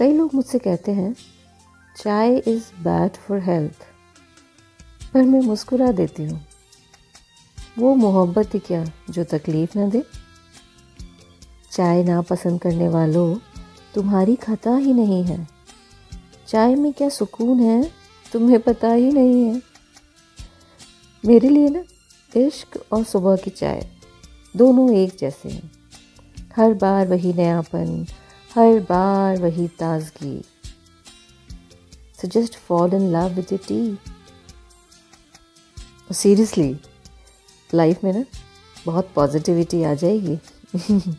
कई लोग मुझसे कहते हैं, चाय इज़ बैड फॉर हेल्थ पर मैं मुस्कुरा देती हूँ। वो मोहब्बत ही क्या जो तकलीफ़ ना दे? चाय ना पसंद करने वालों तुम्हारी खता ही नहीं है। चाय में क्या सुकून है, तुम्हें पता ही नहीं है। मेरे लिए ना, इश्क और सुबह की चाय दोनों एक जैसे हैं। हर बार वही नयापन हर बार वही ताजगी। So just fall in love with tea seriously life में ना बहुत पॉजिटिविटी आ जाएगी।